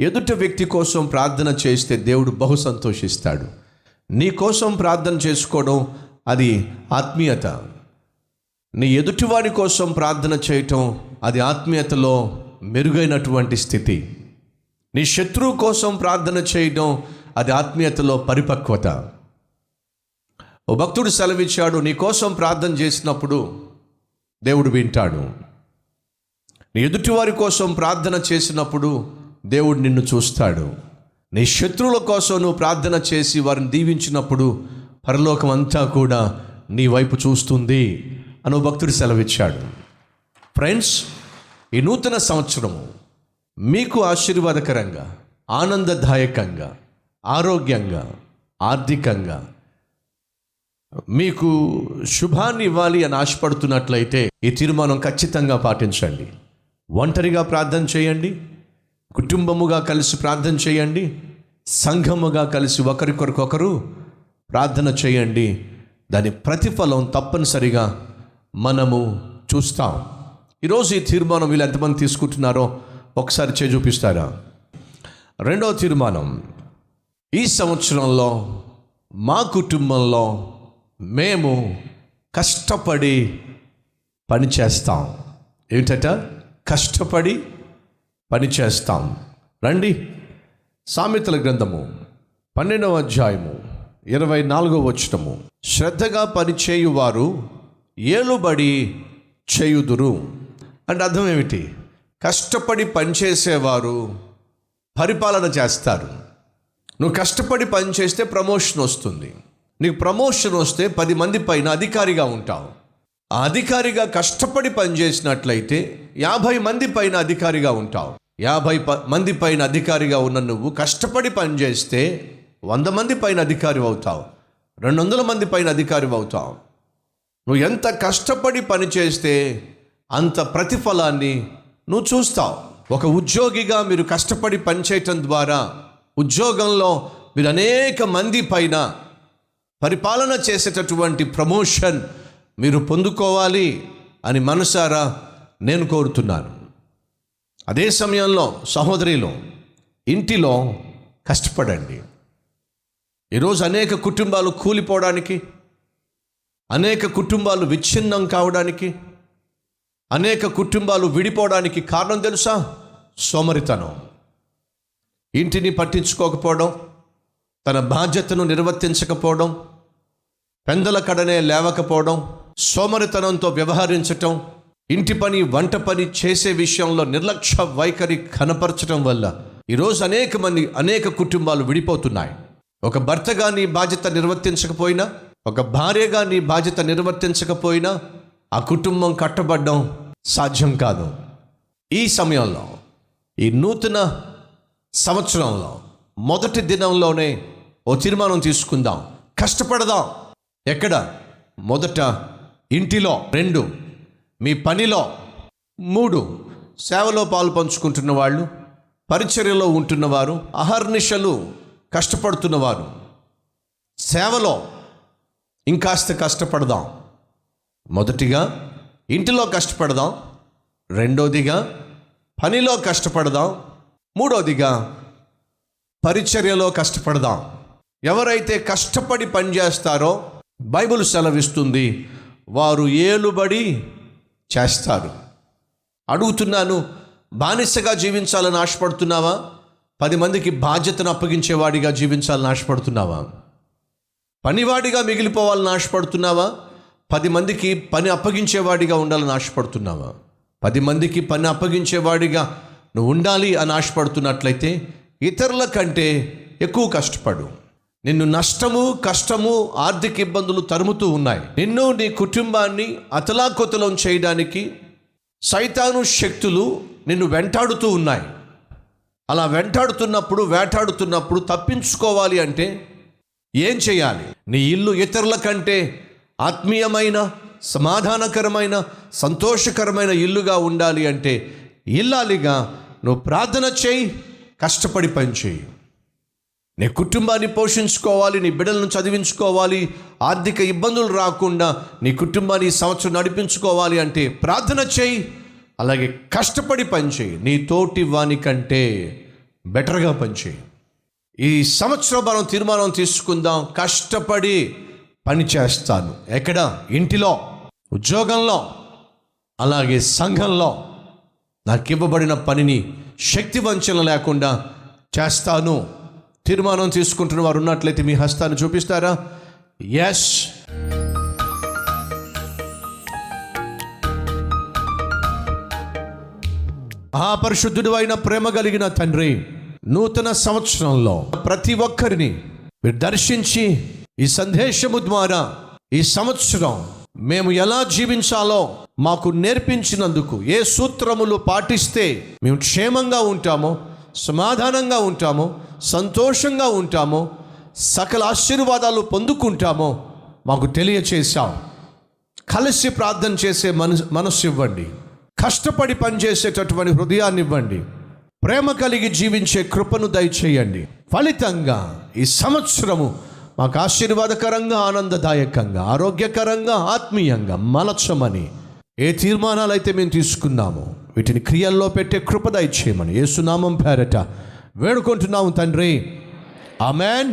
ఎదుటి వ్యక్తి కోసం ప్రార్థన చేస్తే దేవుడు బహు సంతోషిస్తాడు. నీ కోసం ప్రార్థన చేసుకోవడం అది ఆత్మీయత. నీ ఎదుటివాడి కోసం ప్రార్థన చేయటం అది ఆత్మీయతలో మెరుగైనటువంటి స్థితి. నీ శత్రువు కోసం ప్రార్థన చేయడం అది ఆత్మీయతలో పరిపక్వత. ఓ భక్తుడు సెలవిచ్చాడు నీ కోసం ప్రార్థన చేసినప్పుడు దేవుడు వింటాడు. నీ ఎదుటివారి కోసం ప్రార్థన చేసినప్పుడు దేవుడు నిన్ను చూస్తాడు. నీ శత్రువుల కోసం నువ్వు ప్రార్థన చేసి వారిని దీవించినప్పుడు పరలోకం అంతా కూడా నీ వైపు చూస్తుంది అను భక్తుడు సెలవిచ్చాడు. ఫ్రెండ్స్ ఈ నూతన సంవత్సరము మీకు ఆశీర్వాదకరంగా ఆనందదాయకంగా ఆరోగ్యంగా ఆర్థికంగా మీకు శుభాన్ని ఇవ్వాలి అని ఆశపడుతున్నట్లయితే ఈ తీర్మానం ఖచ్చితంగా పాటించండి. ఒంటరిగా ప్రార్థన చేయండి. కుటుంబముగా కలిసి ప్రార్థన చేయండి. సంఘముగా కలిసి ఒకరికొరకొకరు ప్రార్థన చేయండి. దాని ప్రతిఫలం తప్పనిసరిగా మనము చూస్తాం. ఈరోజు ఈ తీర్మానం వీళ్ళు ఎంతమంది తీసుకుంటున్నారో ఒకసారి చే చూపిస్తారా? రెండవ తీర్మానం. ఈ సంవత్సరంలో మా కుటుంబంలో మేము కష్టపడి పని చేస్తాం. ఏంటట కష్టపడి పని చేస్తాం రండి. సామెతల గ్రంథము పన్నెండవ అధ్యాయము ఇరవై నాలుగో వచనము. శ్రద్ధగా పని చేయువారు ఏలుబడి చేయుదురు. అంటే అర్థం ఏమిటి? కష్టపడి పనిచేసేవారు పరిపాలన చేస్తారు. నువ్వు కష్టపడి పని చేస్తే ప్రమోషన్ వస్తుంది. నీకు ప్రమోషన్ వస్తే పది మంది పైన అధికారిగా ఉంటావు. ఆ అధికారిగా కష్టపడి పనిచేసినట్లయితే యాభై మంది పైన అధికారిగా ఉంటావు. యాభై ప- మంది పైన అధికారిగా ఉన్న నువ్వు కష్టపడి పనిచేస్తే వంద మంది పైన అధికారి అవుతావు. రెండు వందల మంది పైన అధికారి అవుతావు. నువ్వు ఎంత కష్టపడి పనిచేస్తే అంత ప్రతిఫలాన్ని నువ్వు చూస్తావు. ఒక ఉద్యోగిగా మీరు కష్టపడి పనిచేయటం ద్వారా ఉద్యోగంలో మీరు అనేక మంది పైన పరిపాలన చేసేటటువంటి ప్రమోషన్ మీరు పొందుకోవాలి అని మనసారా నేను కోరుతున్నాను. అదే సమయంలో సహోదరిలో ఇంటిలో కష్టపడండి. ఈరోజు అనేక కుటుంబాలు కూలిపోవడానికి అనేక కుటుంబాలు విచ్ఛిన్నం కావడానికి అనేక కుటుంబాలు విడిపోవడానికి కారణం తెలుసా? సోమరితనం. ఇంటిని పట్టించుకోకపోవడం తన బాధ్యతను నిర్వర్తించకపోవడం పెందల కడనే లేవకపోవడం సోమరితనంతో వ్యవహరించటం ఇంటి పని వంట పని చేసే విషయంలో నిర్లక్ష్య వైఖరి కనపరచడం వల్ల ఈరోజు అనేక మంది అనేక కుటుంబాలు విడిపోతున్నాయి. ఒక భర్తగా నీ బాధ్యత నిర్వర్తించకపోయినా ఒక భార్యగా నీ బాధ్యత నిర్వర్తించకపోయినా ఆ కుటుంబం కట్టబడడం సాధ్యం కాదు. ఈ సమయంలో ఈ నూతన సంవత్సరంలో మొదటి దినంలోనే ఓ తీర్మానం తీసుకుందాం. కష్టపడదాం. ఎక్కడ? మొదట ఇంటిలో రెండు మీ పనిలో మూడు సేవలో పాలు పంచుకుంటున్న వాళ్ళు పరిచర్యలో ఉంటున్నవారు అహర్నిశలు కష్టపడుతున్నవారు సేవలో ఇంకాస్త కష్టపడదాం. మొదటిగా ఇంటిలో కష్టపడదాం. రెండోదిగా పనిలో కష్టపడదాం. మూడోదిగా పరిచర్యలో కష్టపడదాం. ఎవరైతే కష్టపడి పనిచేస్తారో బైబిల్ సెలవిస్తుంది వారు ఏలుబడి చేస్తారు. అడుగుతున్నాను బానిసగా జీవించాలని ఆశపడుతున్నావా? పది మందికి బాధ్యతను అప్పగించేవాడిగా జీవించాలని ఆశపడుతున్నావా? పనివాడిగా మిగిలిపోవాలని ఆశపడుతున్నావా? పది మందికి పని అప్పగించేవాడిగా ఉండాలని ఆశపడుతున్నావా? పది మందికి పని అప్పగించేవాడిగా నువ్వు ఉండాలి అని ఆశపడుతున్నట్లయితే ఇతరుల కంటే ఎక్కువ కష్టపడు. నిన్ను నష్టము కష్టము ఆర్థిక ఇబ్బందులు తరుముతూ ఉన్నాయి. నిన్ను నీ కుటుంబాన్ని అతలాకుతలం చేయడానికి సైతాను శక్తులు నిన్ను వెంటాడుతూ ఉన్నాయి. అలా వెంటాడుతున్నప్పుడు వేటాడుతున్నప్పుడు తప్పించుకోవాలి అంటే ఏం చేయాలి? నీ ఇల్లు ఇతరుల కంటే ఆత్మీయమైన సమాధానకరమైన సంతోషకరమైన ఇల్లుగా ఉండాలి అంటే ఇల్లాలిగా నువ్వు ప్రార్థన చేయి కష్టపడి పని చేయి. నీ కుటుంబాన్ని పోషించుకోవాలి నీ బిడ్డలను చదివించుకోవాలి ఆర్థిక ఇబ్బందులు రాకుండా నీ కుటుంబాన్ని ఈ సంవత్సరం నడిపించుకోవాలి అంటే ప్రార్థన చేయి అలాగే కష్టపడి పనిచేయి. నీ తోటి వాని కంటే బెటర్గా పనిచేయి. ఈ సంవత్సరం మనం తీర్మానం తీసుకుందాం. కష్టపడి పని చేస్తాను. ఎక్కడ? ఇంటిలో ఉద్యోగంలో అలాగే సంఘంలో. నాకు ఇవ్వబడిన పనిని శక్తి వంచన లేకుండా చేస్తాను. తీర్మానం తీసుకుంటున్న వారు ఉన్నట్లయితే మీ హస్తాన్ని చూపిస్తారా? ఎస్ మహాపరిశుద్ధుడు అయిన ప్రేమ కలిగిన తండ్రి నూతన సంవత్సరంలో ప్రతి ఒక్కరిని మీరు దర్శించి ఈ సందేశము ద్వారా ఈ సంవత్సరం మేము ఎలా జీవించాలో మాకు నేర్పించినందుకు ఏ సూత్రములు పాటిస్తే మేము క్షేమంగా ఉంటామో సమాధానంగా ఉంటామో సంతోషంగా ఉంటామో సకల ఆశీర్వాదాలు పొందుకుంటామో మాకు తెలియచేశాం కలిసి ప్రార్థన చేసే మనసు మనస్సు ఇవ్వండి. కష్టపడి పనిచేసేటటువంటి హృదయాన్ని ఇవ్వండి. ప్రేమ కలిగి జీవించే కృపను దయచేయండి. ఫలితంగా ఈ సంవత్సరము మాకు ఆశీర్వాదకరంగా ఆనందదాయకంగా ఆరోగ్యకరంగా ఆత్మీయంగా మలచమని ఏ తీర్మానాలు అయితే మేము తీసుకున్నామో వీటిని క్రియల్లో పెట్టే కృప దయచేయమని ఏసునామం పేరట వేడుకుంటున్నాము తండ్రి ఆమెన్